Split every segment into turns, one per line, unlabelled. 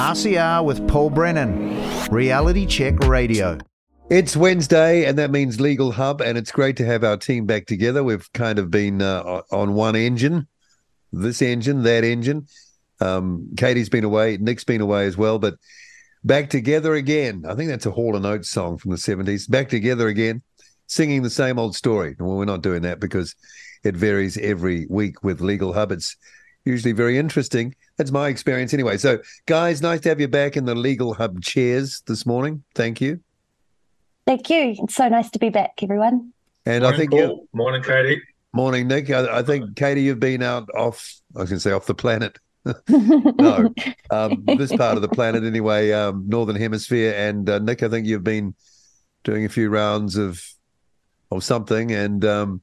RCR with Paul Brennan, Reality Check Radio.
It's Wednesday, and that means Legal Hub, and it's great to have our team back together. We've kind of been uh, on one engine, this engine, that engine. Um, Katie's been away, Nick's been away as well, but back together again. I think that's a Hall and Oates song from the 70s. Back together again, singing the same old story. Well, we're not doing that because it varies every week with Legal Hub. It's usually very interesting. That's my experience anyway. So, guys, nice to have you back in the Legal Hub chairs this morning. Thank you.
Thank you. It's so nice to be back, everyone.
And
morning,
I think
Paul. morning, Katie.
Morning, Nick. I, I, think Katie, you've been out off. I can say off the planet. no, um, this part of the planet anyway, um, northern hemisphere. And uh, Nick, I think you've been doing a few rounds of of something, and um,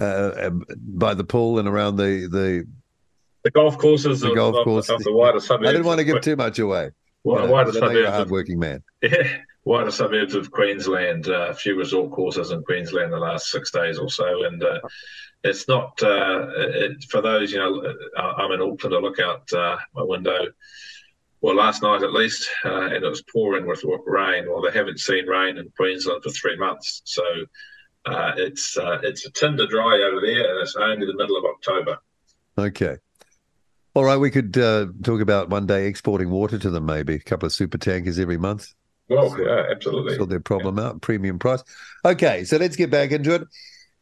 uh, by the pool and around the the
the golf courses
the
of,
golf course.
of the wider suburbs.
I didn't want to give too much away.
Well,
you know,
wider
I know you're a
suburbs.
hardworking man.
Yeah, wider suburbs of Queensland. Uh, a few resort courses in Queensland the last six days or so, and uh, it's not uh, it, for those. You know, uh, I'm in Auckland. I look out uh, my window. Well, last night at least, uh, and it was pouring with rain. Well, they haven't seen rain in Queensland for three months, so uh, it's uh, it's a tinder dry over there, and it's only the middle of October.
Okay. All right, we could uh, talk about one day exporting water to them, maybe a couple of super tankers every month.
Well, yeah, absolutely.
Sort their problem yeah. out, premium price. Okay, so let's get back into it.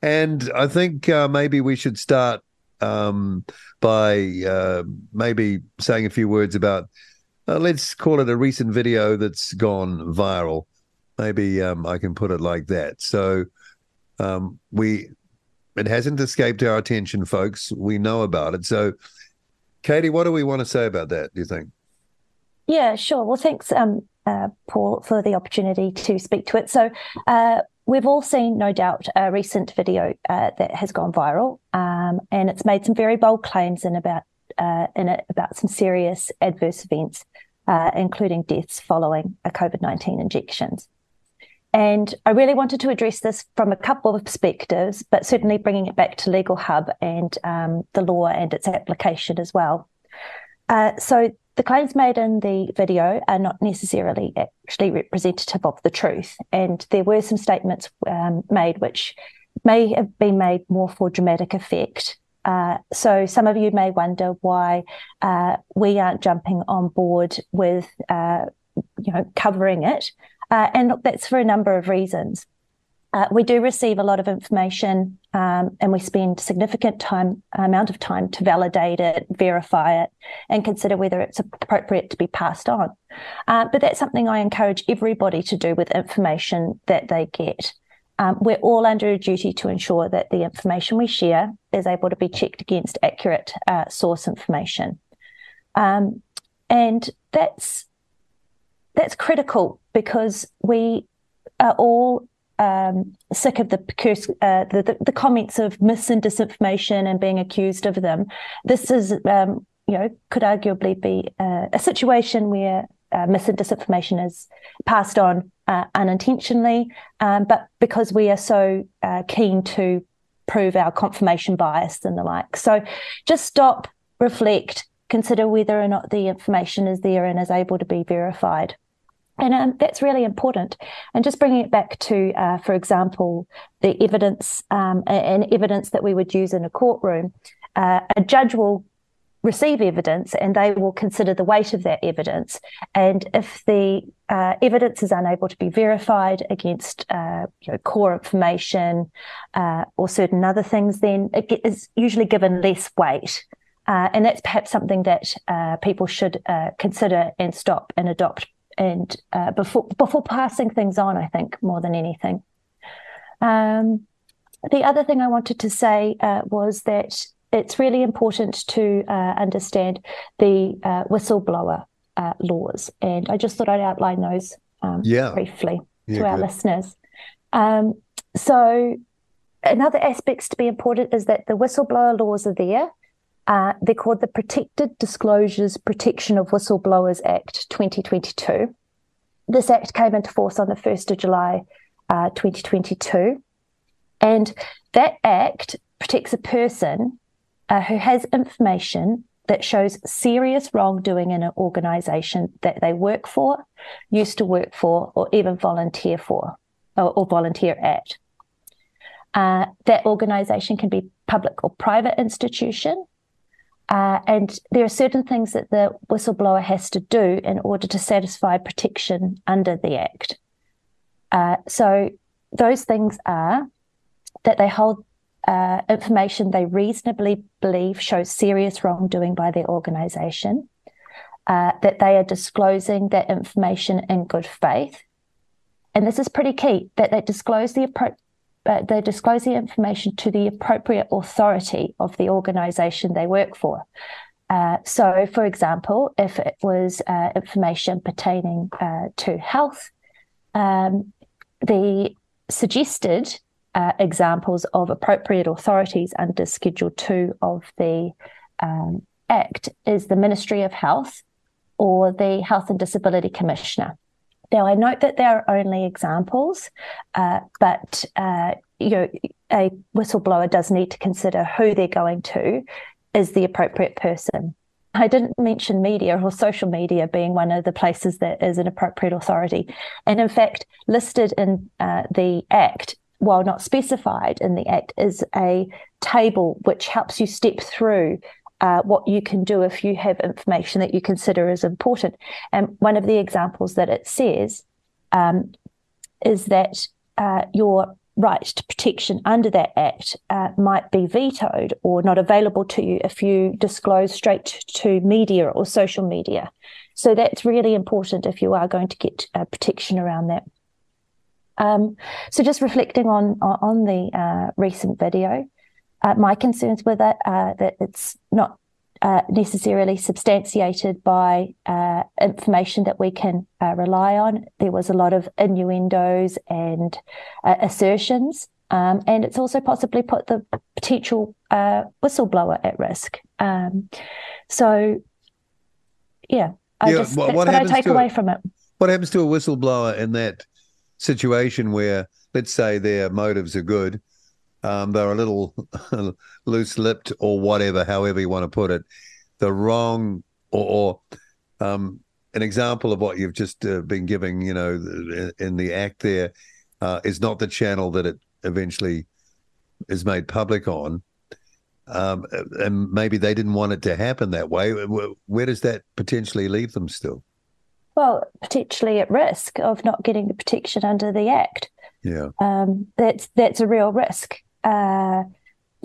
And I think uh, maybe we should start um, by uh, maybe saying a few words about, uh, let's call it a recent video that's gone viral. Maybe um, I can put it like that. So um, we, it hasn't escaped our attention, folks. We know about it. So Katie, what do we want to say about that, do you think?
Yeah, sure. Well, thanks, um, uh, Paul, for the opportunity to speak to it. So, uh, we've all seen, no doubt, a recent video uh, that has gone viral, um, and it's made some very bold claims in about uh, in it about some serious adverse events, uh, including deaths following a COVID nineteen injections. And I really wanted to address this from a couple of perspectives, but certainly bringing it back to Legal Hub and um, the law and its application as well. Uh, so the claims made in the video are not necessarily actually representative of the truth. And there were some statements um, made which may have been made more for dramatic effect. Uh, so some of you may wonder why uh, we aren't jumping on board with, uh, you know, covering it. Uh, and look, that's for a number of reasons. Uh, we do receive a lot of information um, and we spend significant time amount of time to validate it verify it and consider whether it's appropriate to be passed on. Uh, but that's something i encourage everybody to do with information that they get. Um, we're all under a duty to ensure that the information we share is able to be checked against accurate uh, source information. Um, and that's that's critical because we are all um, sick of the, uh, the, the, comments of mis and disinformation and being accused of them. This is, um, you know, could arguably be uh, a situation where uh, mis and disinformation is passed on uh, unintentionally, um, but because we are so uh, keen to prove our confirmation bias and the like. So, just stop, reflect, consider whether or not the information is there and is able to be verified. And um, that's really important. And just bringing it back to, uh, for example, the evidence um, and evidence that we would use in a courtroom, uh, a judge will receive evidence and they will consider the weight of that evidence. And if the uh, evidence is unable to be verified against uh, you know, core information uh, or certain other things, then it is usually given less weight. Uh, and that's perhaps something that people should consider and stop and adopt and uh, before before passing things on, I think more than anything. Um, the other thing I wanted to say uh, was that it's really important to uh, understand the uh, whistleblower uh, laws, and I just thought I'd outline those um, yeah. briefly yeah, to our good. listeners. Um, so, another aspects to be important is that the whistleblower laws are there uh, they're called the Protected Disclosures Protection of Whistleblowers Act 2022. This act came into force on the 1st of July uh, 2022. And that act protects a person uh, who has information that shows serious wrongdoing in an organization that they work for, used to work for, or even volunteer for or, or volunteer at. Uh, that organization can be public or private institution. Uh, and there are certain things that the whistleblower has to do in order to satisfy protection under the Act. Uh, so those things are that they hold uh, information they reasonably believe shows serious wrongdoing by their organization, uh, that they are disclosing that information in good faith. And this is pretty key that they disclose the appro- uh, they disclose the information to the appropriate authority of the organization they work for. Uh, so, for example, if it was uh, information pertaining uh, to health, um, the suggested uh, examples of appropriate authorities under Schedule 2 of the um, Act is the Ministry of Health or the Health and Disability Commissioner. Now, I note that there are only examples, uh, but uh, you know, a whistleblower does need to consider who they're going to is the appropriate person. I didn't mention media or social media being one of the places that is an appropriate authority. And in fact, listed in uh, the Act while not specified in the Act, is a table which helps you step through uh, what you can do if you have information that you consider as important. And one of the examples that it says um, is that uh, your right to protection under that Act uh, might be vetoed or not available to you if you disclose straight to media or social media. So that's really important if you are going to get uh, protection around that. Um, so just reflecting on on the uh, recent video, uh, my concerns with it are that it's not uh, necessarily substantiated by uh, information that we can uh, rely on. There was a lot of innuendos and uh, assertions, um, and it's also possibly put the potential whistleblower at risk. Um, so, yeah, I yeah, just, what, what I take away
a,
from it.
What happens to a whistleblower in that? situation where, let's say, their motives are good, um, they're a little loose lipped or whatever, however you want to put it, the wrong or, or um, an example of what you've just uh, been giving, you know, in the act there, uh, is not the channel that it eventually is made public on. Um, and maybe they didn't want it to happen that way. Where does that potentially leave them still?
well, potentially at risk of not getting the protection under the Act.
Yeah,
um, that's that's a real risk. Uh,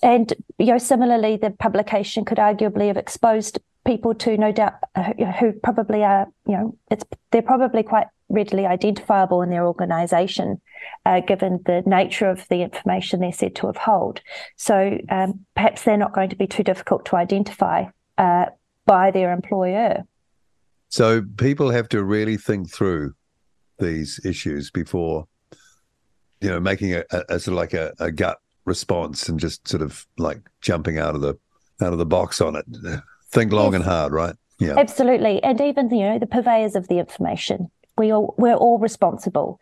and you know, similarly, the publication could arguably have exposed people to, no doubt, uh, who probably are, you know, it's they're probably quite readily identifiable in their organisation, uh, given the nature of the information they're said to have held. So um, perhaps they're not going to be too difficult to identify uh, by their employer.
So people have to really think through these issues before, you know, making a, a, a sort of like a, a, gut response and just sort of like jumping out of the out of the box on it. Think long yes. and hard, right?
Yeah, absolutely. And even you know the purveyors of the information, we all we're all responsible.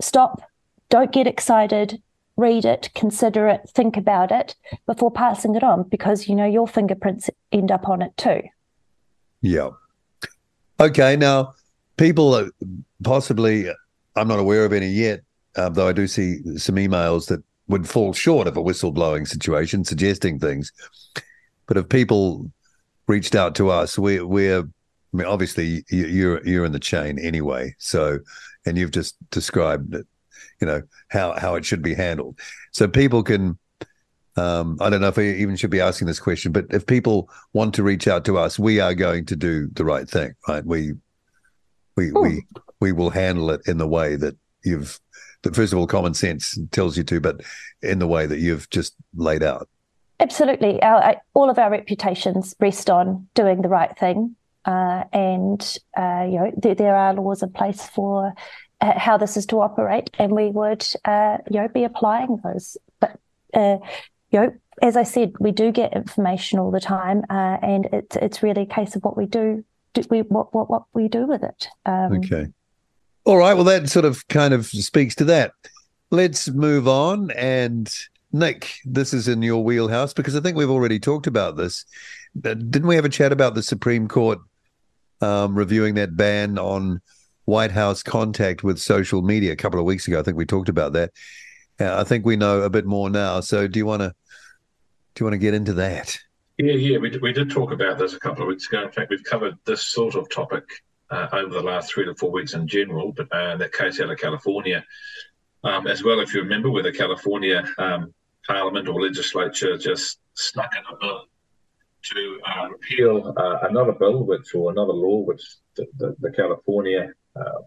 Stop. Don't get excited. Read it, consider it, think about it before passing it on, because you know your fingerprints end up on it too.
Yeah. Okay, now people possibly, I'm not aware of any yet, uh, though I do see some emails that would fall short of a whistleblowing situation, suggesting things. But if people reached out to us, we, we're, I mean, obviously you're you're in the chain anyway. So, and you've just described it, you know how how it should be handled. So people can um, I don't know if I even should be asking this question, but if people want to reach out to us, we are going to do the right thing, right? We we Ooh. we we will handle it in the way that you've that first of all common sense tells you to, but in the way that you've just laid out.
Absolutely, our, all of our reputations rest on doing the right thing, uh, and uh, you know there, there, are laws in place for uh, how this is to operate, and we would uh, you know be applying those. But uh, you know, as I said, we do get information all the time, uh, and it's it's really a case of what we do, do we what what what we do with it.
Um, okay. All right. Well, that sort of kind of speaks to that. Let's move on and Nick, this is in your wheelhouse because I think we've already talked about this. Didn't we have a chat about the Supreme Court um, reviewing that ban on White House contact with social media a couple of weeks ago? I think we talked about that. Uh, I think we know a bit more now. So, do you want to do you want to get into that?
Yeah, yeah, we, we did talk about this a couple of weeks ago. In fact, we've covered this sort of topic uh, over the last three to four weeks in general, but uh, that case out of California um, as well, if you remember, where the California um, Parliament or legislature just snuck in a bill to uh, repeal uh, another bill, which or another law, which the, the, the California uh,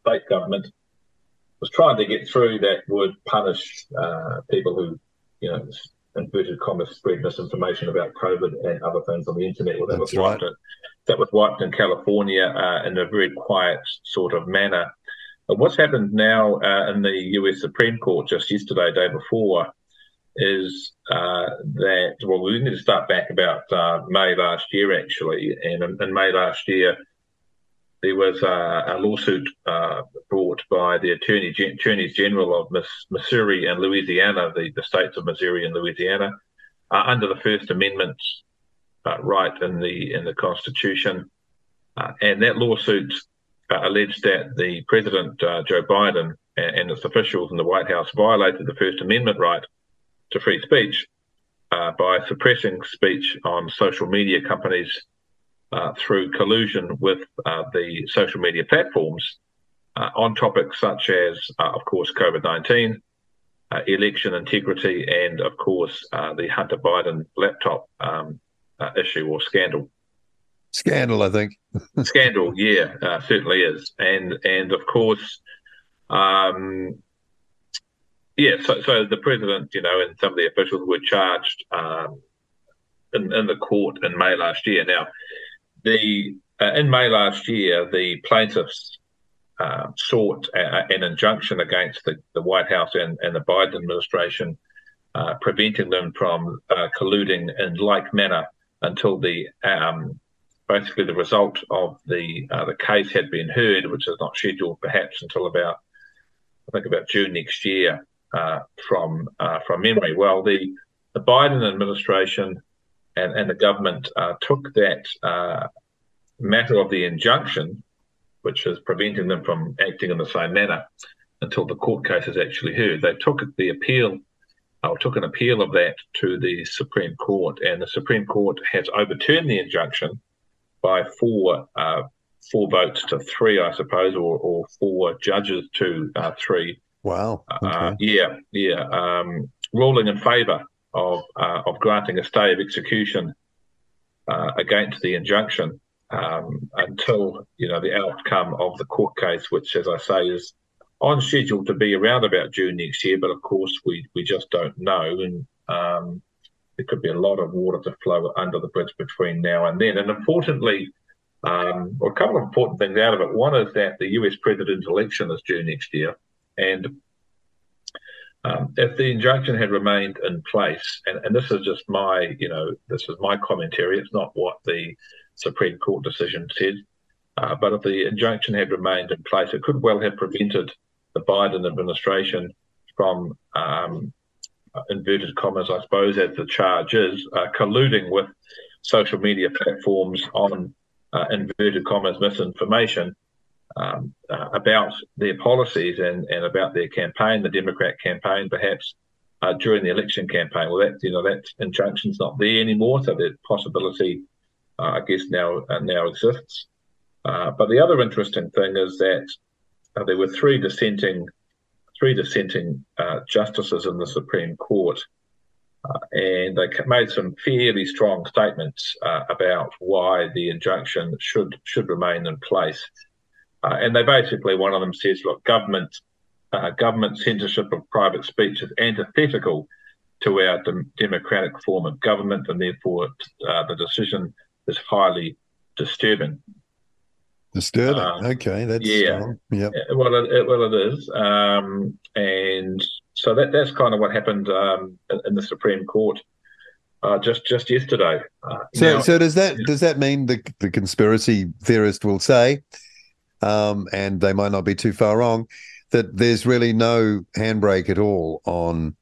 state government was trying to get through that would punish uh, people who, you know, inverted commas, spread misinformation about COVID and other things on the internet. Well, that That's was right. That was wiped in California uh, in a very quiet sort of manner. But what's happened now uh, in the US Supreme Court just yesterday, day before, is uh, that, well, we need to start back about uh, May last year, actually. And in, in May last year, there was a lawsuit uh, brought by the attorney, attorneys general of Missouri and Louisiana, the, the states of Missouri and Louisiana, uh, under the First Amendment uh, right in the in the Constitution, and that lawsuit uh, alleged that the President uh, Joe Biden and, and its officials in the White House violated the First Amendment right to free speech uh, by suppressing speech on social media companies uh, through collusion with uh, the social media platforms uh, on topics such as, of course, COVID 19, election integrity, and, of course, the Hunter Biden laptop um, issue or scandal.
Scandal, I think.
Scandal, yeah, uh, certainly is, and and of course, um, yeah. So, so the president, you know, and some of the officials were charged um, in, in the court in May last year. Now, the uh, in May last year, the plaintiffs uh, sought a, an injunction against the, the White House and, and the Biden administration, uh, preventing them from uh, colluding in like manner until the um, basically the result of the uh, the case had been heard, which is not scheduled perhaps until about I think about June next year uh, from uh, from memory. Well, the the Biden administration and, and the government uh, took that uh, matter of the injunction, which is preventing them from acting in the same manner until the court case is actually heard. They took the appeal. Or took an appeal of that to the Supreme Court, and the Supreme Court has overturned the injunction by four uh, four votes to three, I suppose, or, or four judges to uh, three.
Wow.
Uh, yeah, yeah. Um, ruling in favour of uh, of granting a stay of execution uh, against the injunction um, until you know the outcome of the court case, which, as I say, is on schedule to be around about June next year. But of course, we we just don't know, and um, there could be a lot of water to flow under the bridge between now and then. And importantly, um, well, a couple of important things out of it. One is that the US presidential election is due next year. And um, if the injunction had remained in place, and, and this is just my, you know, this is my commentary, it's not what the Supreme Court decision said. Uh, but if the injunction had remained in place, it could well have prevented the Biden administration from um, uh, inverted commas, I suppose, as the charge is, uh, colluding with social media platforms on uh, inverted commas misinformation um, uh, about their policies and, and about their campaign, the Democrat campaign, perhaps uh, during the election campaign. Well, that you know that injunction's not there anymore, so that possibility, uh, I guess, now now exists. but the other interesting thing is that there were three dissenting three dissenting uh, justices in the Supreme Court, uh, and they made some fairly strong statements uh, about why the injunction should should remain in place. Uh, and they basically, one of them says, "Look, government uh, government censorship of private speech is antithetical to our de- democratic form of government, and therefore uh, the decision is highly disturbing."
Disturbing. Um, okay, that's
yeah. Yeah. Well, it, well, it is, um, and so that that's kind of what happened um, in, in, the Supreme Court uh, just just yesterday.
Uh, so, now, so does that does that mean the the conspiracy theorist will say, um, and they might not be too far wrong, that there's really no handbrake at all on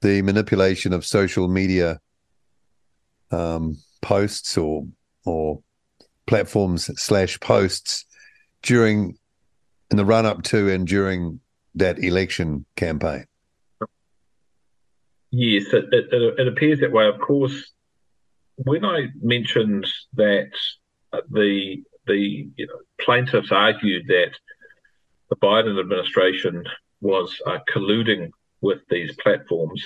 the manipulation of social media um, posts or or platforms slash posts during in the run up to and during that election campaign.
Yes, it, it, it appears that way. Of course, when I mentioned that the the you know, plaintiffs argued that the Biden administration was uh, colluding with these platforms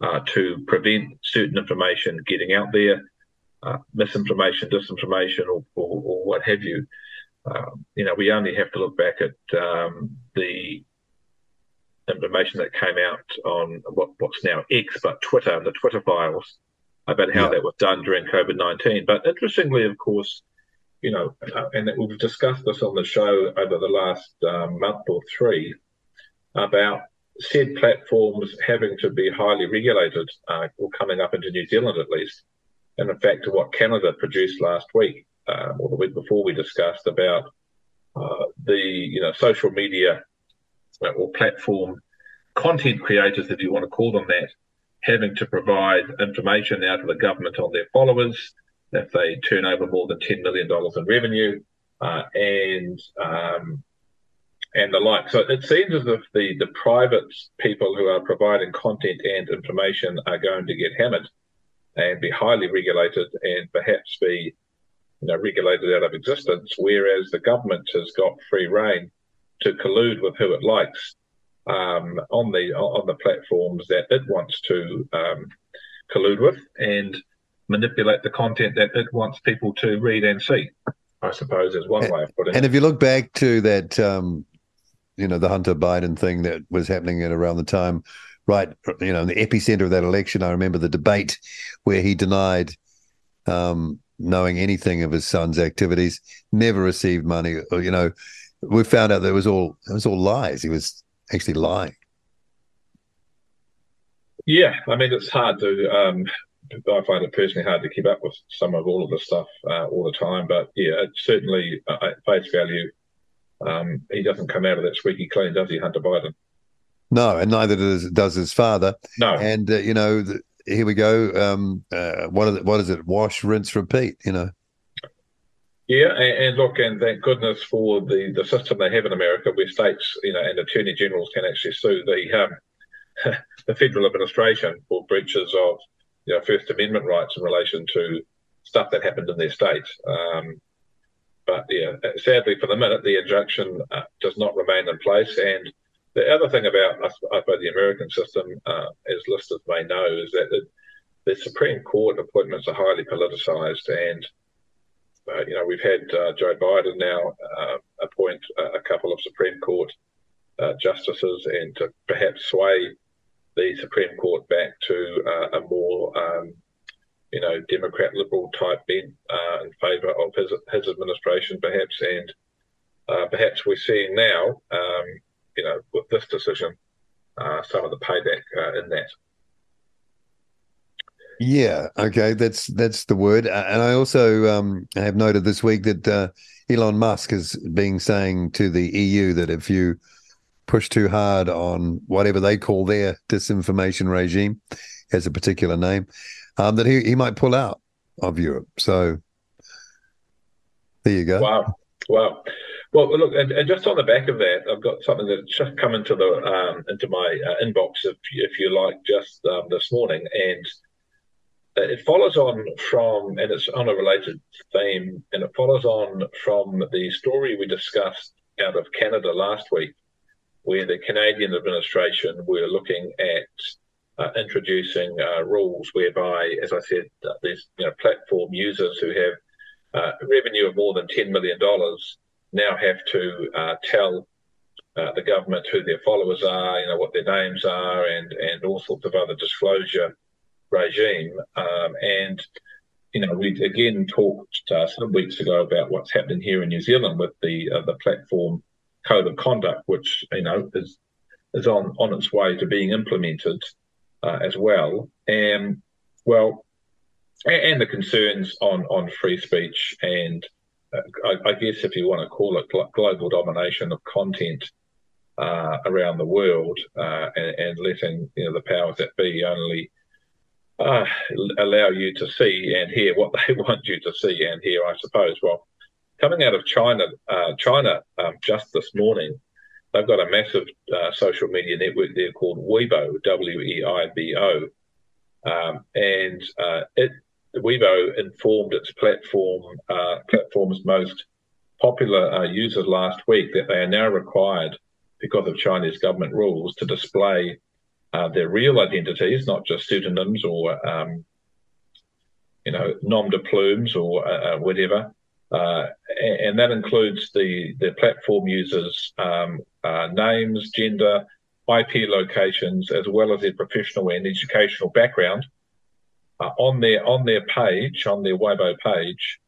uh, to prevent certain information getting out there, uh, misinformation, disinformation, or, or, or, what have you. Um, you know, we only have to look back at um, the information that came out on what, what's now X, but Twitter, and the Twitter files about how yeah. that was done during COVID 19. But interestingly, of course, you know, uh, and we've discussed this on the show over the last uh, month or three about said platforms having to be highly regulated uh, or coming up into New Zealand at least. And in fact, to what Canada produced last week uh, or the week before, we discussed about uh, the you know social media uh, or platform content creators, if you want to call them that, having to provide information now to the government on their followers if they turn over more than $10 million in revenue uh, and um, and the like. So it seems as if the, the private people who are providing content and information are going to get hammered and be highly regulated and perhaps be you know, regulated out of existence, whereas the government has got free rein to collude with who it likes um, on the on the platforms that it wants to um, collude with and manipulate the content that it wants people to read and see. I suppose is one
and,
way of putting
and if you look back to that, um, you know, the Hunter Biden thing that was happening at around the time, right? You know, in the epicenter of that election, I remember the debate where he denied um, knowing anything of his son's activities, never received money. Or, you know, we found out that it was all it was all lies. He was actually lying.
Yeah, I mean, it's hard to. Um, I find it personally hard to keep up with some of all of this stuff uh, all the time. But yeah, certainly uh, at face value, um, he doesn't come out of that squeaky clean, does he, Hunter Biden?
No, and neither does does his father.
No,
and uh, you know, the, here we go. Um, uh, what is it? What is it? Wash, rinse, repeat. You know.
Yeah, and, and, look, and thank goodness for the, the system they have in America, where states, you know, and attorney generals can actually sue the um, the federal administration for breaches of, you know, First Amendment rights in relation to stuff that happened in their state. Um, but yeah, sadly, for the minute, the injunction uh, does not remain in place. And the other thing about about the American system, uh, as listeners may know, is that the, the Supreme Court appointments are highly politicized and uh, you know, we've had uh, Joe Biden now uh, appoint a couple of Supreme Court uh, justices and to perhaps sway the Supreme Court back to uh, a more, um, you know, Democrat liberal type bent uh, in favour of his his administration, perhaps, and perhaps we're seeing now, um, you know, with this decision, uh, some of the payback in that.
Yeah, okay, that's that's the word. And I also um, have noted this week that uh, Elon Musk has been saying to the EU that if you push too hard on whatever they call their disinformation regime, has a particular name, um, that he, he might pull out of Europe. So there you go.
Wow, wow. Well, look, and, and, just on the back of that, I've got something that's just come into the um, into my uh, inbox, if if you like, just um, this morning, and it follows on from, and it's on a related theme, and it follows on from the story we discussed out of Canada last week, where the Canadian administration were looking at uh, introducing uh, rules whereby, as I said, these you know, platform users who have uh, revenue of more than $10 million now have to uh, tell the government who their followers are, you know, what their names are, and, and all sorts of other disclosure regime. Um, and, you know, we again talked uh, some weeks ago about what's happening here in New Zealand with the uh, the platform code of conduct, which, you know, is is on, on its way to being implemented uh, as well. And, well, and, the concerns on, on free speech and uh, I, I, guess if you want to call it global domination of content uh, around the world uh, and, and, letting you know the powers that be only uh, allow you to see and hear what they want you to see and hear, I suppose. Well, coming out of China, uh, China um, just this morning, they've got a massive uh, social media network there called Weibo, W E I B O, um, and uh, it Weibo informed its platform platform's most popular users last week that they are now required because of Chinese government rules to display uh, their real identities, not just pseudonyms or um, you know nom de plumes or uh, uh whatever. Uh, and that includes the the platform users' um, uh, names, gender, IP locations, as well as their professional and educational background uh, on their on their page, on their Weibo page.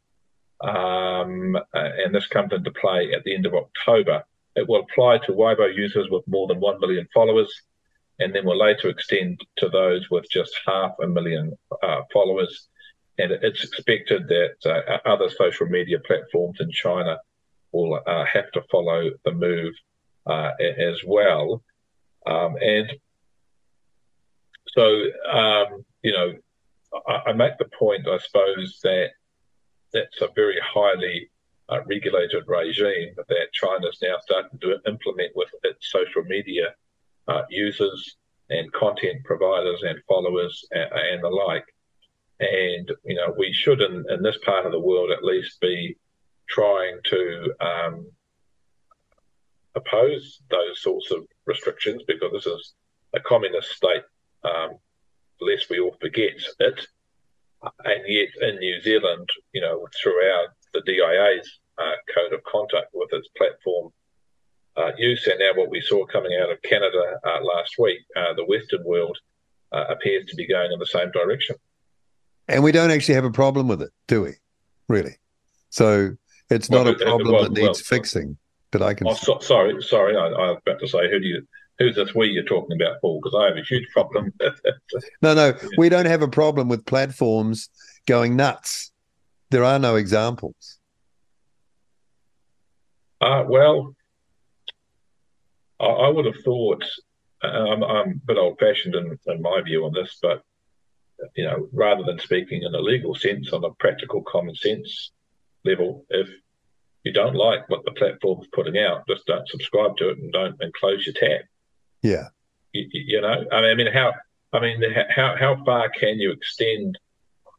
Um, and this comes into play at the end of October. It will apply to Weibo users with more than 1 million followers, and then will later extend to those with just half a million uh, followers. And it's expected that uh, other social media platforms in China will uh, have to follow the move uh, as well. Um, and so, um, you know, I, make the point, I suppose, that that's a very highly uh, regulated regime that China is now starting to implement with its social media uh, users and content providers and followers and, and, the like. And, you know, we should, in, in this part of the world at least, be trying to um, oppose those sorts of restrictions because this is a communist state, um, lest we all forget it. And yet in New Zealand, you know, throughout the DIA's uh, code of conduct with its platform uh, use, and now what we saw coming out of Canada uh, last week, uh, the Western world uh, appears to be going in the same direction.
And we don't actually have a problem with it, do we? Really? So it's well, not a problem well, that needs well, fixing. But I can.
Oh, so, sorry, sorry. I, I was about to say, who do you who's this we you're talking about, Paul? Because I have a huge problem.
no, no, we don't have a problem with platforms going nuts. There are no examples.
Uh, well, I, I, would have thought I'm, I'm a bit old-fashioned in, in, my view on this, but you know, rather than speaking in a legal sense, on a practical common sense level, if you don't like what the platform's putting out, just don't subscribe to it and don't and close your tab.
Yeah,
you, you know, I mean, I mean, how, I mean, how how far can you extend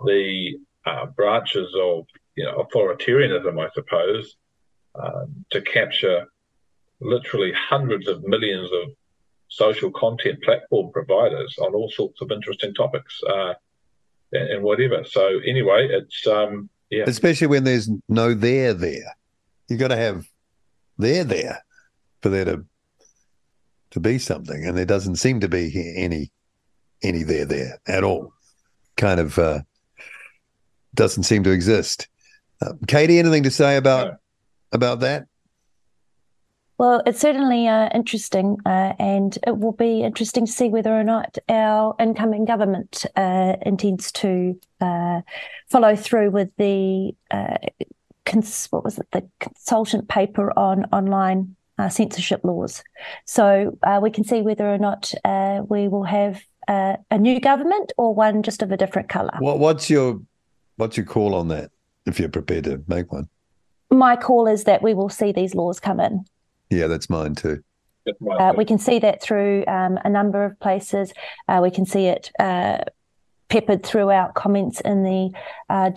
the uh, branches of you know authoritarianism, I suppose, um, to capture literally hundreds of millions of social content platform providers on all sorts of interesting topics uh, and, and, whatever. So anyway, it's um, yeah,
especially when there's no there there. you've got to have there there for there to to be something, and there doesn't seem to be any any there there at all. Kind of uh, doesn't seem to exist. Uh, Katie, anything to say about no. about that?
Well, it's certainly uh, interesting, uh, and it will be interesting to see whether or not our incoming government uh, intends to uh, follow through with the uh, cons- what was it, the consultant paper on online uh, censorship laws. So we can see whether or not we will have a new government or one just of a different colour.
What, what's your what's your call on that? If you're prepared to make one,
my call is that we will see these laws come in.
Yeah, that's mine too.
Uh, we can see that through um, a number of places. Uh, we can see it uh, peppered throughout comments in the uh,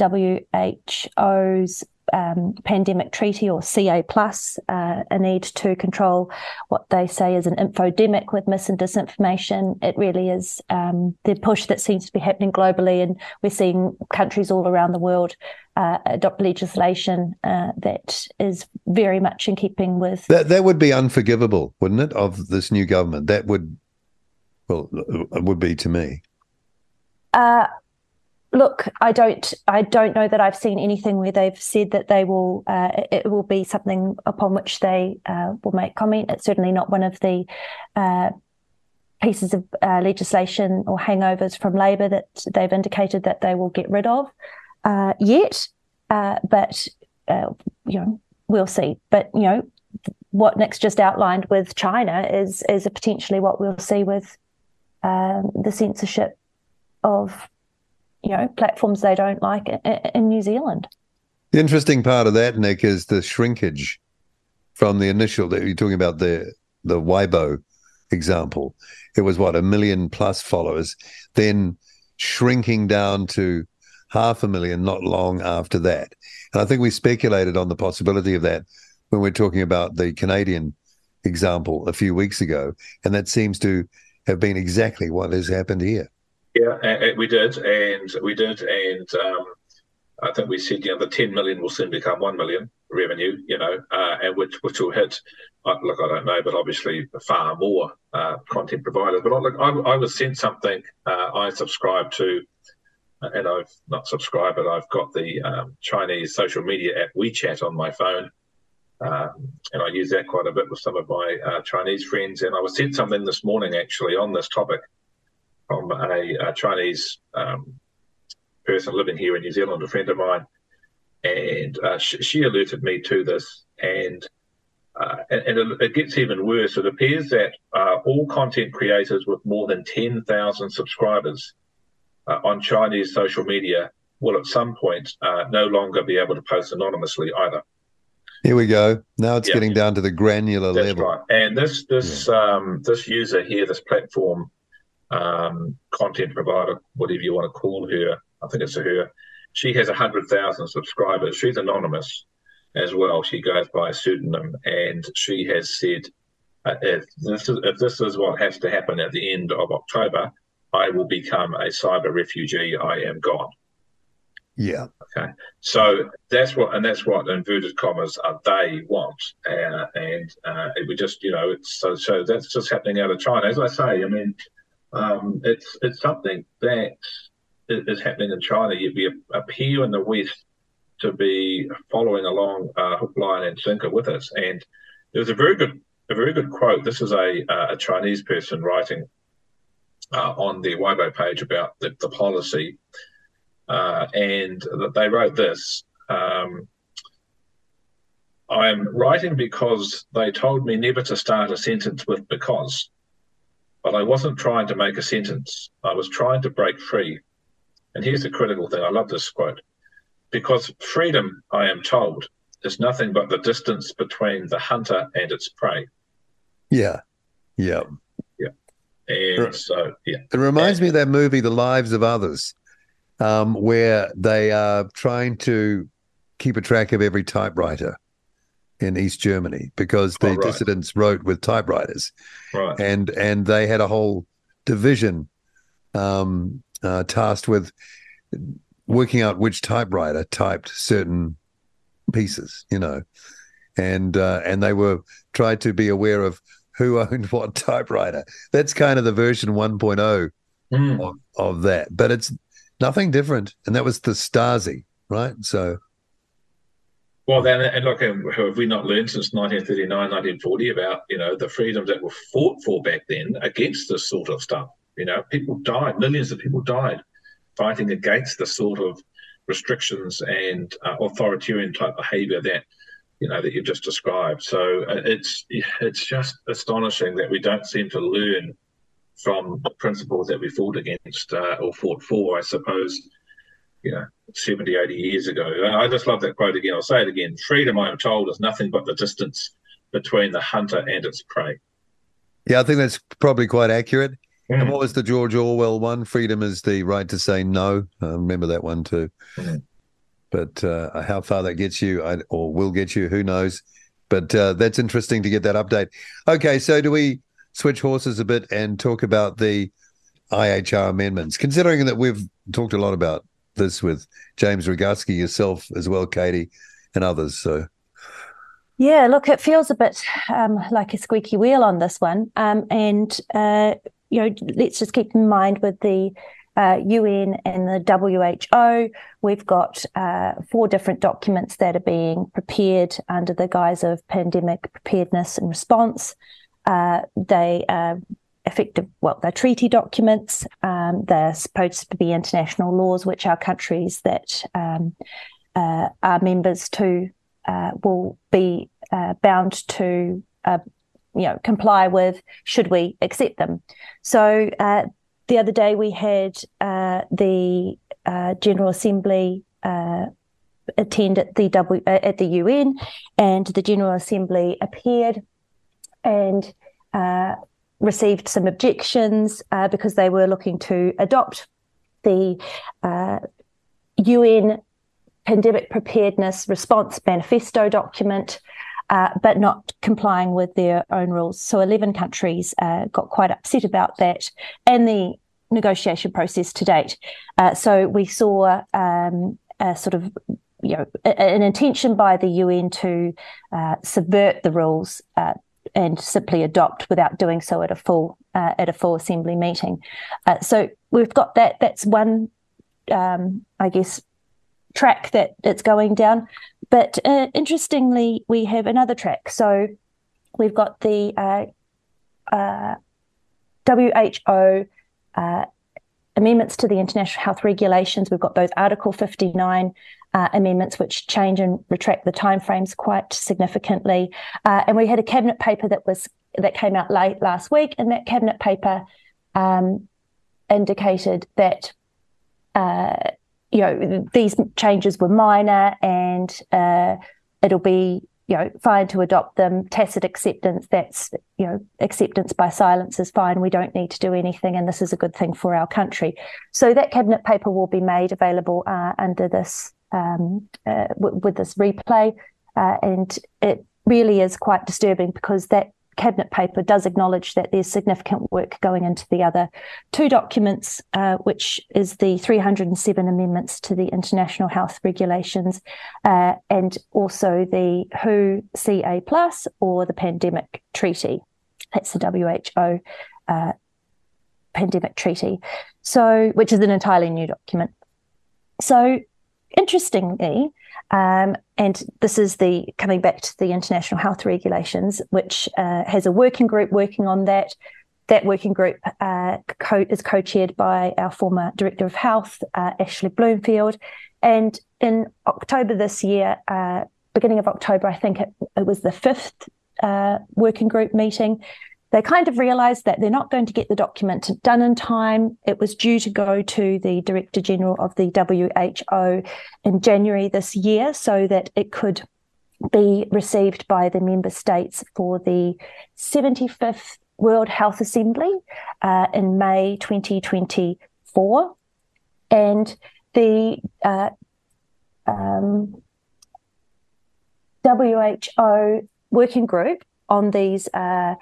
WHO's um, pandemic treaty or CA plus, uh, a need to control what they say is an infodemic with mis and disinformation. It really is um, the push that seems to be happening globally, and we're seeing countries all around the world uh, adopt legislation uh, that is very much in keeping with
that. That would be unforgivable, wouldn't it? Of this new government, that would well, it would be to me.
Uh, look, I don't, I don't know that I've seen anything where they've said that they will, uh, it will be something upon which they uh, will make comment. It's certainly not one of the uh, pieces of uh, legislation or hangovers from Labor that they've indicated that they will get rid of uh, yet. Uh, but you know, we'll see. But you know, what Nick's just outlined with China is is potentially what we'll see with um, the censorship of you know platforms they don't like in, New Zealand.
The interesting part of that, Nick, is the shrinkage from the initial that you're talking about the the Weibo example. It was what a million plus followers, then shrinking down to half a million not long after that. And I think we speculated on the possibility of that when we are talking about the Canadian example a few weeks ago, and that seems to have been exactly what has happened here.
Yeah, we did, and we did, and um, I think we said you know the 10 million will soon become 1 million revenue, you know, uh, and which which will hit. Uh, look, I don't know, but obviously far more uh, content providers. But look, I, I was sent something. Uh, I subscribe to, and I've not subscribed, but I've got the um, Chinese social media app WeChat on my phone, um, and I use that quite a bit with some of my uh, Chinese friends. And I was sent something this morning actually on this topic from a, a Chinese um, person living here in New Zealand, a friend of mine, and uh, sh- she alerted me to this. And uh, and, and it, it, gets even worse. It appears that uh, all content creators with more than 10,000 subscribers uh, on Chinese social media will at some point uh, no longer be able to post anonymously either.
Here we go. Now it's yeah. getting down to the granular
That's
level.
Right. And this this yeah. um, this user here, this platform um, content provider, whatever you want to call her, I think it's a her. She has hundred thousand subscribers. She's anonymous as well. She goes by a pseudonym, and she has said, uh, "If this is if this is what has to happen at the end of October, I will become a cyber refugee. I am gone."
Yeah.
Okay. So that's what, and that's what inverted commas uh, they want, uh, and uh, it would just, you know, it's so so that's just happening out of China. As I say, I mean, um, it's it's something that is happening in China. We appear in the West to be following along uh, hook, line, and sinker with us. And there was a very good a very good quote. This is a a Chinese person writing uh, on the Weibo page about the, the policy uh, and they wrote this. Um, I'm writing because they told me never to start a sentence with because. But I wasn't trying to make a sentence. I was trying to break free. And here's the critical thing I love this quote. Because freedom, I am told, is nothing but the distance between the hunter and its prey.
Yeah. Yeah.
Yeah. And so, yeah.
It reminds and, me of that movie, The Lives of Others um, where they are trying to keep a track of every typewriter in East Germany because the oh, right. dissidents wrote with typewriters,
right.
and and they had a whole division um, uh, tasked with working out which typewriter typed certain pieces, you know, and uh, and they were tried to be aware of who owned what typewriter. That's kind of the version 1.0 mm. of, of that, but it's nothing different. And that was the Stasi, right? So.
Well, then, and look, have we not learned since 1939, 1940 about, you know, the freedoms that were fought for back then against this sort of stuff? You know, people died, millions of people died fighting against the sort of restrictions and uh, authoritarian type behavior that, you know, that you've just described. So uh, it's it's just astonishing that we don't seem to learn from the principles that we fought against uh, or fought for, I suppose, you know, 70, 80 years ago. I just love that quote again. I'll say it again. Freedom, I am told, is nothing but the distance between the hunter and its prey.
Yeah, I think that's probably quite accurate. Mm. And what was the George Orwell one? Freedom is the right to say no. I remember that one too. Mm. But uh, how far that gets you, I, or will get you, who knows? But uh, that's interesting to get that update. Okay, so do we switch horses a bit and talk about the IHR amendments, considering that we've talked a lot about this with James Roguski, yourself as well, Katie, and others. So.
Yeah, look, it feels a bit um, like a squeaky wheel on this one. Um, and, uh, you know, let's just keep in mind with the uh, UN and the WHO, we've got uh, four different documents that are being prepared under the guise of pandemic preparedness and response. Uh, they are effective, well, they're treaty documents. Um, they're supposed to be international laws, which our countries that um, uh, are members to uh, will be uh, bound to uh, you know comply with should we accept them. So uh, the other day we had uh, the General Assembly attend at the w, at the UN, and the General Assembly appeared and received some objections because they were looking to adopt the UN pandemic preparedness response manifesto document, uh, but not complying with their own rules. So 11 countries uh, got quite upset about that and the negotiation process to date. Uh, so we saw um, a sort of you know an intention by the UN to uh, subvert the rules uh, and simply adopt without doing so at a full uh, at a full assembly meeting. so we've got that. That's one, um, I guess, track that it's going down. But uh, interestingly, we have another track. So we've got the uh, uh, WHO uh, amendments to the international health regulations. We've got those Article 59 uh, amendments, which change and retract the timeframes quite significantly. Uh, and we had a cabinet paper that was that came out late last week, and that cabinet paper um, indicated that you know, these changes were minor and uh, it'll be, you know, fine to adopt them. Tacit acceptance, that's, you know, acceptance by silence is fine. We don't need to do anything. And this is a good thing for our country. So that cabinet paper will be made available uh, under this, um, uh, w- with this replay. Uh, and it really is quite disturbing because that cabinet paper does acknowledge that there's significant work going into the other two documents, uh, which is the 307 amendments to the international health regulations uh, and also the WHO CA plus or the pandemic treaty. That's the WHO uh, pandemic treaty. So, which is an entirely new document. So, interestingly, um, and this is the coming back to the international health regulations, which uh, has a working group working on that. That working group uh, co- is co-chaired by our former director of health, uh, Ashley Bloomfield. And in October this year, uh, beginning of October, I think it, it was the fifth uh, working group meeting they kind of realized that they're not going to get the document done in time. It was due to go to the Director General of the WHO in January this year so that it could be received by the member states for the 75th World Health Assembly uh, in May 2024. And the uh, um, WHO working group on these uh,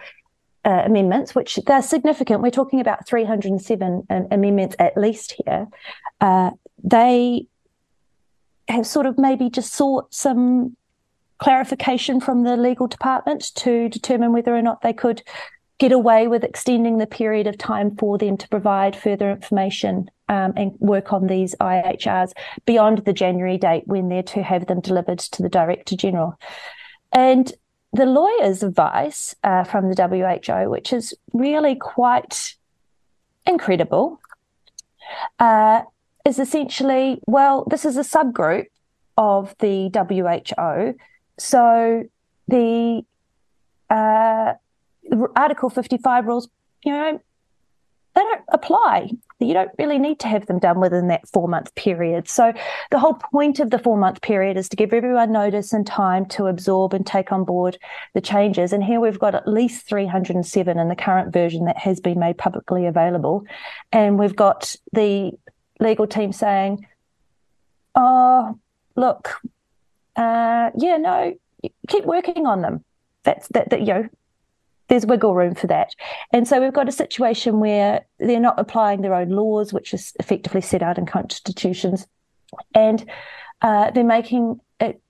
uh, amendments, which they're significant. We're talking about 307 amendments at least here. Uh, they have sort of maybe just sought some clarification from the legal department to determine whether or not they could get away with extending the period of time for them to provide further information um, and work on these IHRs beyond the January date when they're to have them delivered to the Director General. And the lawyer's advice uh, from the WHO, which is really quite incredible, uh, is essentially well, this is a subgroup of the WHO. So the uh, Article 55 rules, you know, they don't apply. You don't really need to have them done within that four month period. So, the whole point of the four month period is to give everyone notice and time to absorb and take on board the changes. And here we've got at least 307 in the current version that has been made publicly available. And we've got the legal team saying, oh, look, uh, yeah, no, keep working on them. That's that, that, you know, there's wiggle room for that. And so we've got a situation where they're not applying their own laws, which is effectively set out in constitutions, and uh, they're making it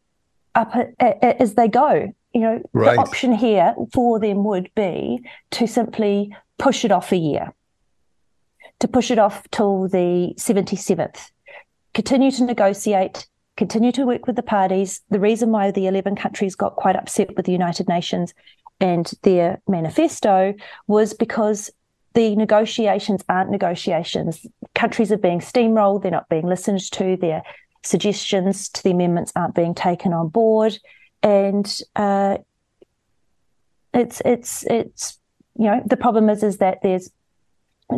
up as they go. You know, right. the option here for them would be to simply push it off a year, to push it off till the 77th, continue to negotiate, continue to work with the parties. The reason why the 11 countries got quite upset with the United Nations and their manifesto was because the negotiations aren't negotiations. Countries are being steamrolled, they're not being listened to, their suggestions to the amendments aren't being taken on board. and uh, it's it's it's you know the problem is is that there's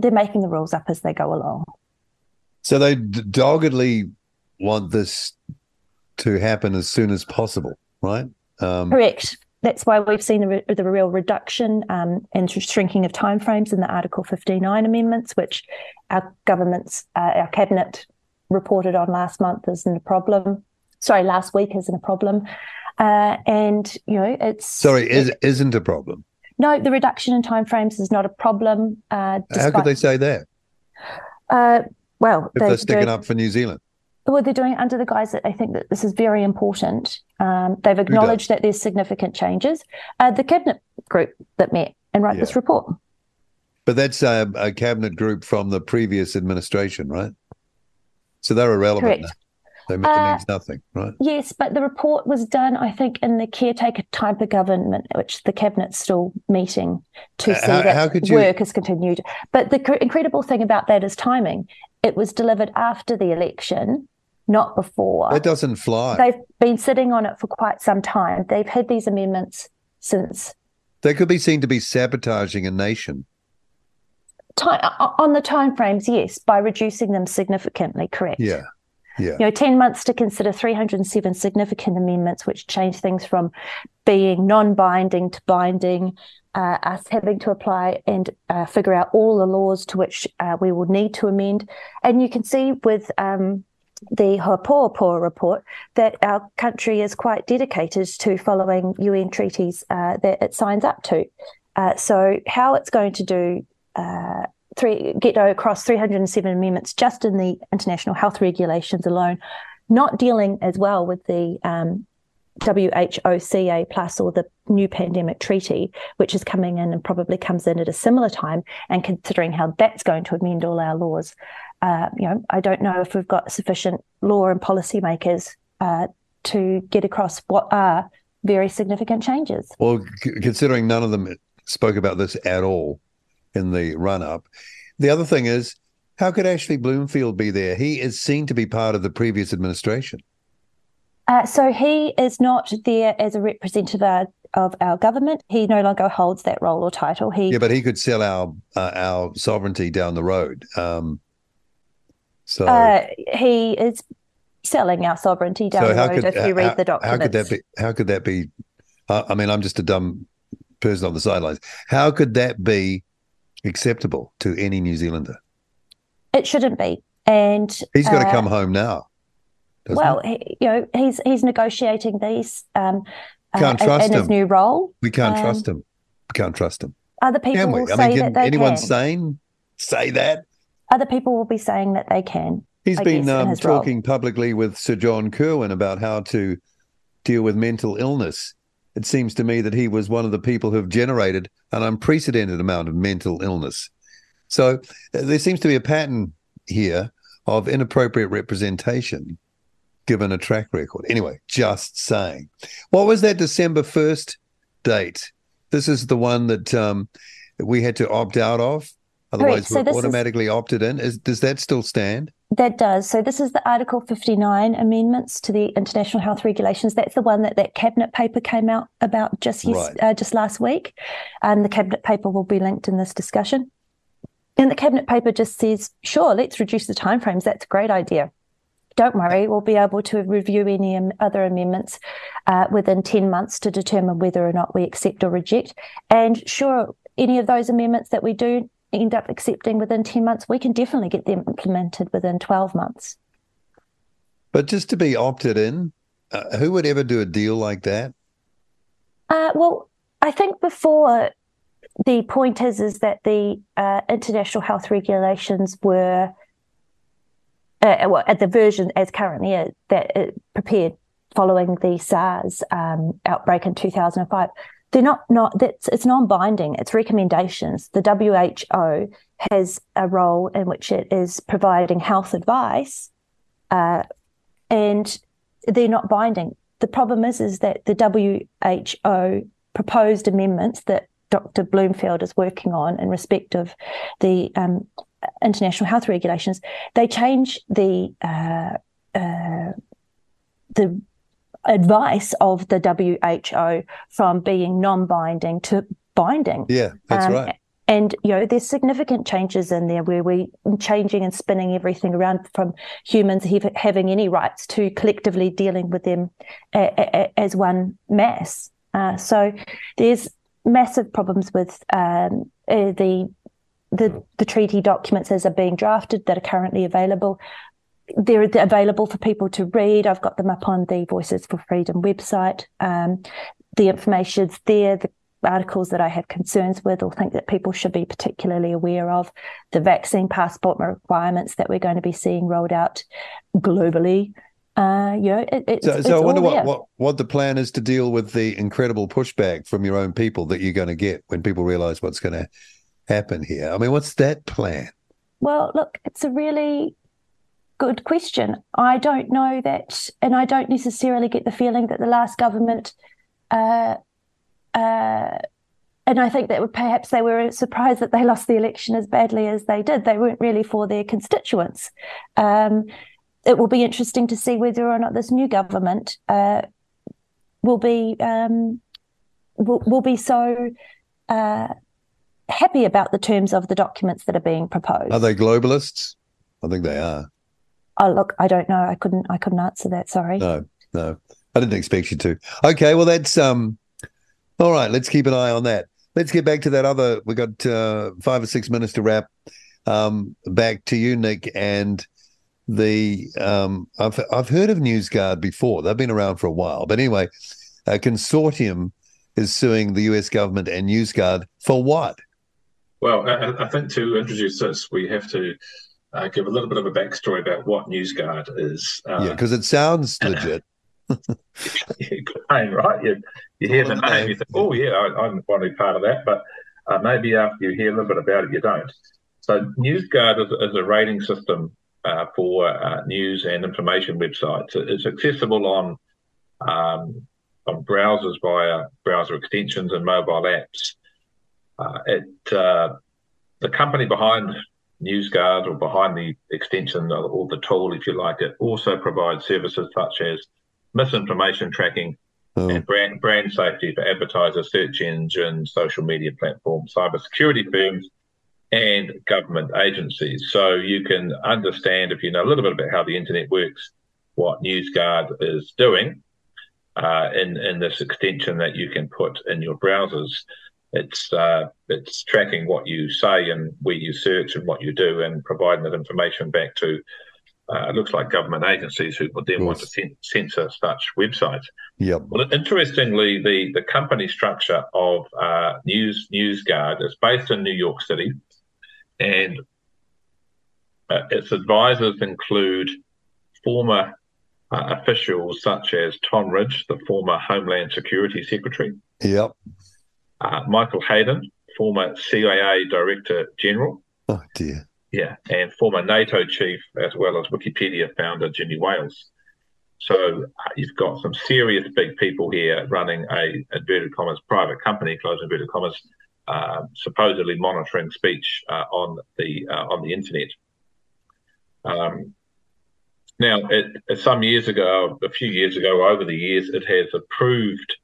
they're making the rules up as they go along.
So they doggedly want this to happen as soon as possible, right?
Um, Correct. That's why we've seen the, the real reduction um, and shrinking of timeframes in the Article 59 amendments, which our government's, uh, our cabinet reported on last month isn't a problem. Sorry, last week isn't a problem. Uh, and, you know, it's.
Sorry, is, isn't a problem.
No, the reduction in timeframes is not a problem.
Uh, How could they say that?
Uh, well,
if they, are sticking up for New Zealand.
Well, they're doing it under the guise that they think that this is very important. Um, they've acknowledged that there's significant changes. Uh, the cabinet group that met and wrote yeah. this report.
But that's a, a, cabinet group from the previous administration, right? So they're irrelevant. Correct. Now. They mean, uh, means nothing, right?
Yes, but the report was done, I think, in the caretaker type of government, which the cabinet's still meeting to see how, that how you... work has continued. But the incredible thing about that is timing. It was delivered after the election, not before.
That doesn't fly.
They've been sitting on it for quite some time. They've had these amendments since.
They could be seen to be sabotaging a nation.
Time, on the timeframes, yes, by reducing them significantly, correct.
Yeah. Yeah.
You know, 10 months to consider 307 significant amendments, which change things from being non binding to binding, uh, us having to apply and uh, figure out all the laws to which uh, we will need to amend. And you can see with um, the He Puapua report that our country is quite dedicated to following UN treaties uh, that it signs up to. Uh, so, how it's going to do uh, three, get across 307 amendments just in the international health regulations alone, not dealing as well with the um, WHOCA plus or the new pandemic treaty, which is coming in and probably comes in at a similar time, and considering how that's going to amend all our laws, uh, you know, I don't know if we've got sufficient law and policymakers uh, to get across what are very significant changes.
Well, c- considering none of them spoke about this at all in the run up, the other thing is, how could Ashley Bloomfield be there? He is seen to be part of the previous administration.
Uh, so he is not there as a representative of our government. He no longer holds that role or title. He
yeah, but he could sell our uh, our sovereignty down the road. Um, so
uh, he is selling our sovereignty down so the road. Could, if you read how, the documents,
how could that be? How could that be? I mean, I'm just a dumb person on the sidelines. How could that be acceptable to any New Zealander?
It shouldn't be. And
he's got uh, to come home now.
Well, he, you know, he's he's negotiating these. Um,
can't uh, trust
in
him.
his new role.
We can't um, trust him. We can't trust him.
Other people
can
we? will I say mean, that they
anyone
can.
sane say that?
Other people will be saying that they can.
He's
I
been
guess,
um, talking role. publicly with Sir John Kirwan about how to deal with mental illness. It seems to me that he was one of the people who've generated an unprecedented amount of mental illness. So uh, there seems to be a pattern here of inappropriate representation given a track record. Anyway, just saying. What was that December 1st date? This is the one that um, we had to opt out of. Otherwise, so we're automatically is, opted in. Is, does that still stand?
That does. So this is the Article 59 amendments to the International Health Regulations. That's the one that that cabinet paper came out about just yes, right. uh, just last week, and the cabinet paper will be linked in this discussion. And the cabinet paper just says, "Sure, let's reduce the timeframes. That's a great idea." Don't worry, we'll be able to review any other amendments uh, within 10 months to determine whether or not we accept or reject. And sure, any of those amendments that we do end up accepting within 10 months, we can definitely get them implemented within 12 months.
But just to be opted in, uh, who would ever do a deal like that?
Uh, well, I think before the point is is that the uh, international health regulations were uh, well, at the version as currently is, that it prepared following the SARS um, outbreak in 2005 they're not not that's it's non-binding. It's recommendations. The who has a role in which it is providing health advice uh, and they're not binding. The problem is is that the who proposed amendments that dr bloomfield is working on in respect of the um, international health regulations they change the uh, uh, the advice of the WHO from being non-binding to binding.
Yeah, that's um, right.
And you know, there's significant changes in there where we're changing and spinning everything around from humans having any rights to collectively dealing with them as one mass. Uh, so there's massive problems with um, uh, the the the treaty documents as are being drafted that are currently available. They're available for people to read. I've got them up on the Voices for Freedom website. Um, the information's there. The articles that I have concerns with or think that people should be particularly aware of, the vaccine passport requirements that we're going to be seeing rolled out globally. Uh, you know, it, it's,
so, so I wonder what, what, what the plan is to deal with the incredible pushback from your own people that you're going to get when people realize what's going to happen here. I mean, what's that plan?
Well, look, it's a really good question. I don't know that, and I don't necessarily get the feeling that the last government uh, uh, and I think that perhaps they were surprised that they lost the election as badly as they did. They weren't really for their constituents. Um, it will be interesting to see whether or not this new government uh, will be um, will, will be so uh, happy about the terms of the documents that are being proposed.
Are they globalists? I think they are.
Oh, look, I don't know. I couldn't. I couldn't answer that. Sorry.
No, no, I didn't expect you to. Okay, well, that's um, all right, let's keep an eye on that. Let's get back to that other. We got uh, five or six minutes to wrap. Um, back to you, Nick, and the um, I've I've heard of NewsGuard before. They've been around for a while, but anyway, a consortium is suing the U.S. government and NewsGuard for what?
Well, I, I think to introduce this, we have to uh, give a little bit of a backstory about what NewsGuard is.
Uh, yeah, because it sounds legit.
good name, right? You, you hear the name, you think, oh, yeah, I, am want to be part of that. But uh, maybe after you hear a little bit about it, you don't. So, NewsGuard is, is a rating system uh, for uh, news and information websites. It's accessible on um, on browsers via browser extensions and mobile apps. Uh, it uh, the company behind NewsGuard or behind the extension or the tool, if you like it, also provides services such as misinformation tracking, oh. and brand, brand safety for advertisers, search engines, social media platforms, cybersecurity firms, and government agencies. So you can understand, if you know a little bit about how the internet works, what NewsGuard is doing uh, in, in this extension that you can put in your browsers. It's uh, it's tracking what you say and where you search and what you do, and providing that information back to uh, it looks like government agencies who would then want to censor such websites.
Yep.
Well, interestingly, the, the company structure of uh, News NewsGuard is based in New York City, and uh, its advisors include former uh, officials such as Tom Ridge, the former Homeland Security Secretary.
Yep.
Uh, Michael Hayden, former CIA Director General.
Oh dear
yeah, and former NATO chief as well as Wikipedia founder Jimmy Wales. So uh, you've got some serious big people here running a inverted commas private company, close inverted commas, uh, supposedly monitoring speech uh, on the uh, on the internet. Um, now, it, some years ago, a few years ago, over the years, it has approved,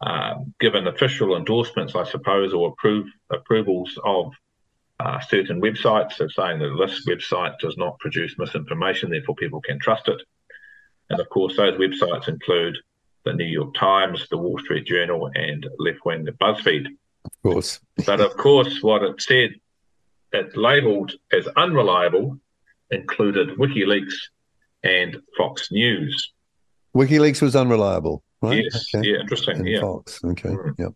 um, given official endorsements, I suppose, or approve approvals of uh, certain websites are saying that this website does not produce misinformation, therefore people can trust it. And of course, those websites include the New York Times, the Wall Street Journal, and left wing BuzzFeed.
Of course.
but of course, what it said, it labeled as unreliable, included WikiLeaks and Fox News.
WikiLeaks was unreliable, right?
Yes. Okay. Yeah, interesting.
And
yeah.
Fox. Okay. Mm. Yep.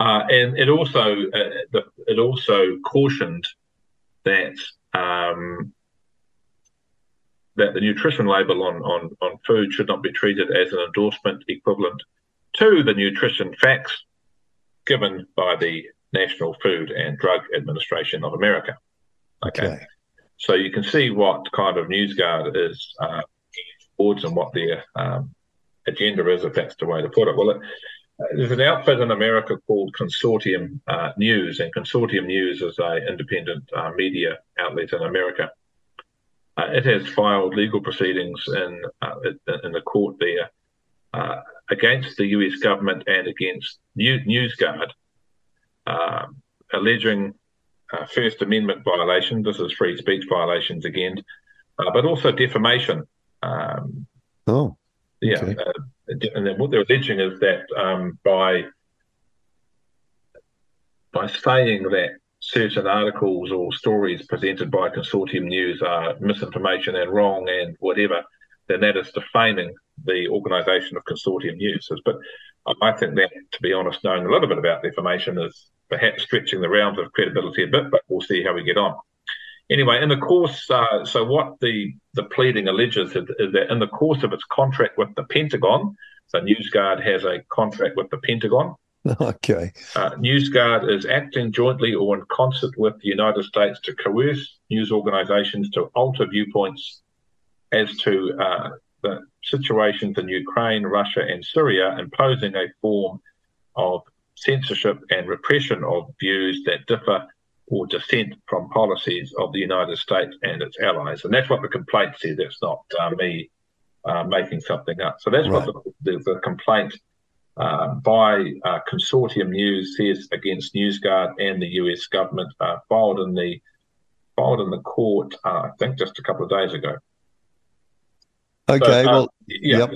Uh, and it also uh, it also cautioned that um, that the nutrition label on, on, on food should not be treated as an endorsement equivalent to the nutrition facts given by the National Food and Drug Administration of America. Okay. okay. So you can see what kind of NewsGuard is uh, towards and what their um, agenda is, if that's the way to put it. Well, it, there's an outfit in America called Consortium uh, News, and Consortium News is an independent uh, media outlet in America. uh, it has filed legal proceedings in uh, in the court there uh, against the U.S. government and against New- NewsGuard, um, alleging uh, First Amendment violations. This is free speech violations again, uh, but also defamation. Um,
oh,
yeah.
okay.
and then what they're alleging is that um, by by saying that certain articles or stories presented by Consortium News are misinformation and wrong and whatever, then that is defaming the organisation of Consortium News. But I think that, to be honest, knowing a little bit about defamation is perhaps stretching the realms of credibility a bit, but we'll see how we get on. Anyway, in the course, uh, so what the, the pleading alleges is, is, that in the course of its contract with the Pentagon, so NewsGuard has a contract with the Pentagon,
Okay.
Uh, NewsGuard is acting jointly or in concert with the United States to coerce news organizations to alter viewpoints as to uh, the situations in Ukraine, Russia, and Syria, imposing a form of censorship and repression of views that differ or dissent from policies of the United States and its allies. And that's what the complaint says. That's not uh, me uh, making something up. So that's right. what the, the, the complaint uh, by uh, Consortium News says against NewsGuard and the US government uh, filed in the filed in the court, uh, I think, just a couple of days ago.
Okay,
so,
uh, well,
yeah.
Yep.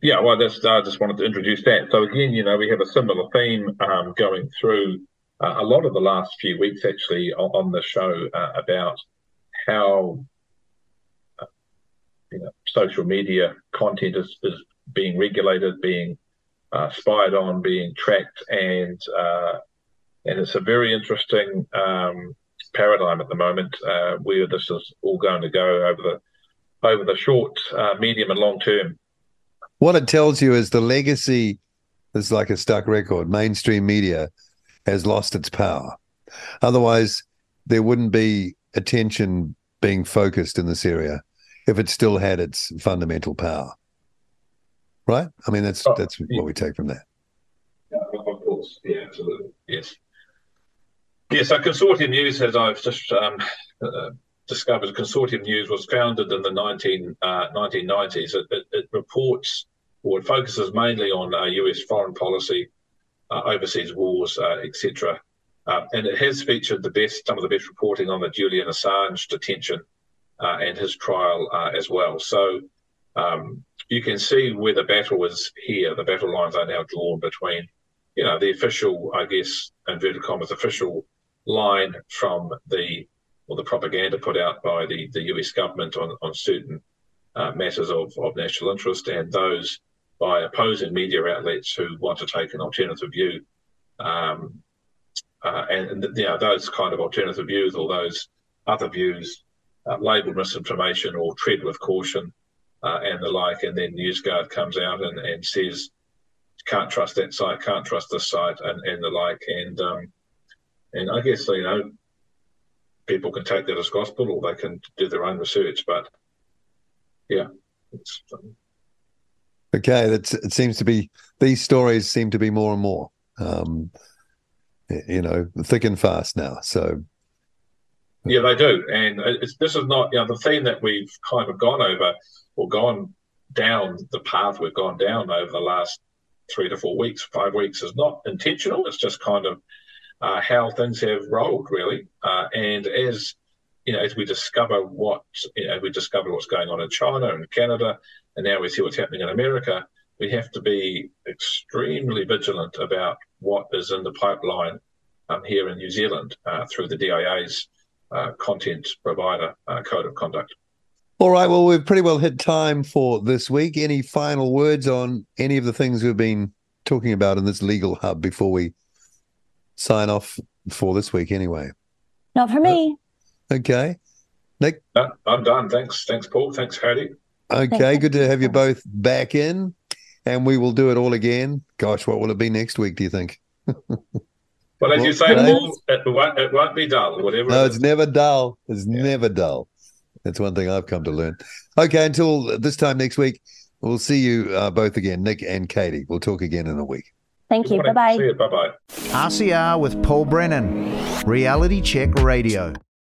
Yeah, well, that's, I just wanted to introduce that. So again, you know, we have a similar theme um, going through a lot of the last few weeks, actually, on, on the show about how you know, social media content is, is being regulated, being uh, spied on, being tracked, and uh, and it's a very interesting um, paradigm at the moment uh, where this is all going to go over the over the short, uh, medium, and long term.
What it tells you is the legacy is like a stuck record. Mainstream media has lost its power. Otherwise, there wouldn't be attention being focused in this area if it still had its fundamental power right? I mean, that's oh, that's yeah. what we take from that.
Yeah, of course, yeah, absolutely, yes. Yeah, so Consortium News, as I've just um, uh, discovered, Consortium News was founded in the 19, uh, 1990s. It, it, it, reports or it focuses mainly on uh, US foreign policy, overseas wars, uh, etc. Uh, and it has featured the best, some of the best reporting on the Julian Assange detention and his trial as well. So um, you can see where the battle is here. The battle lines are now drawn between, you know, the official, I guess, inverted commas, official line from the or the propaganda put out by the, the US government on, on certain uh, matters of, of national interest and those by opposing media outlets who want to take an alternative view. Um, uh, and, you know, those kind of alternative views or those other views uh, labeled misinformation or tread with caution uh, and the like. And then NewsGuard comes out and, and says, can't trust that site, can't trust this site, and, and the like. And um, and I guess you know people can take that as gospel, or they can do their own research. But yeah, um,
okay. That's it. Seems to be these stories seem to be more and more. Um, you know, thick and fast now. So
yeah, they do, and this is not you know the theme that we've kind of gone over or gone down the path we've gone down over the last three to four weeks, five weeks is not intentional. It's just kind of uh, how things have rolled, really. Uh, and as you know, as we discover what you know, we discover what's going on in China and Canada, and now we see what's happening in America. We have to be extremely vigilant about what is in the pipeline um, here in New Zealand uh, through the DIA's uh, content provider uh, code of conduct.
All right. Well, we've pretty well hit time for this week. Any final words on any of the things we've been talking about in this legal hub before we sign off for this week, anyway?
Not for me.
Okay. Nick?
Uh, I'm done. Thanks. Thanks, Paul. Thanks, Cody.
Okay. Good to have you both back in. And we will do it all again. Gosh, what will it be next week, do you think?
Well, as well, you say, Paul, it won't, it won't be dull. Whatever.
No, it it's never dull. It's yeah. never dull. That's one thing I've come to learn. Okay, until this time next week, we'll see you uh, both again, Nick and Katie. We'll talk again in a week.
Thank you. Bye bye.
Bye bye.
RCR with Paul Brennan, Reality Check Radio.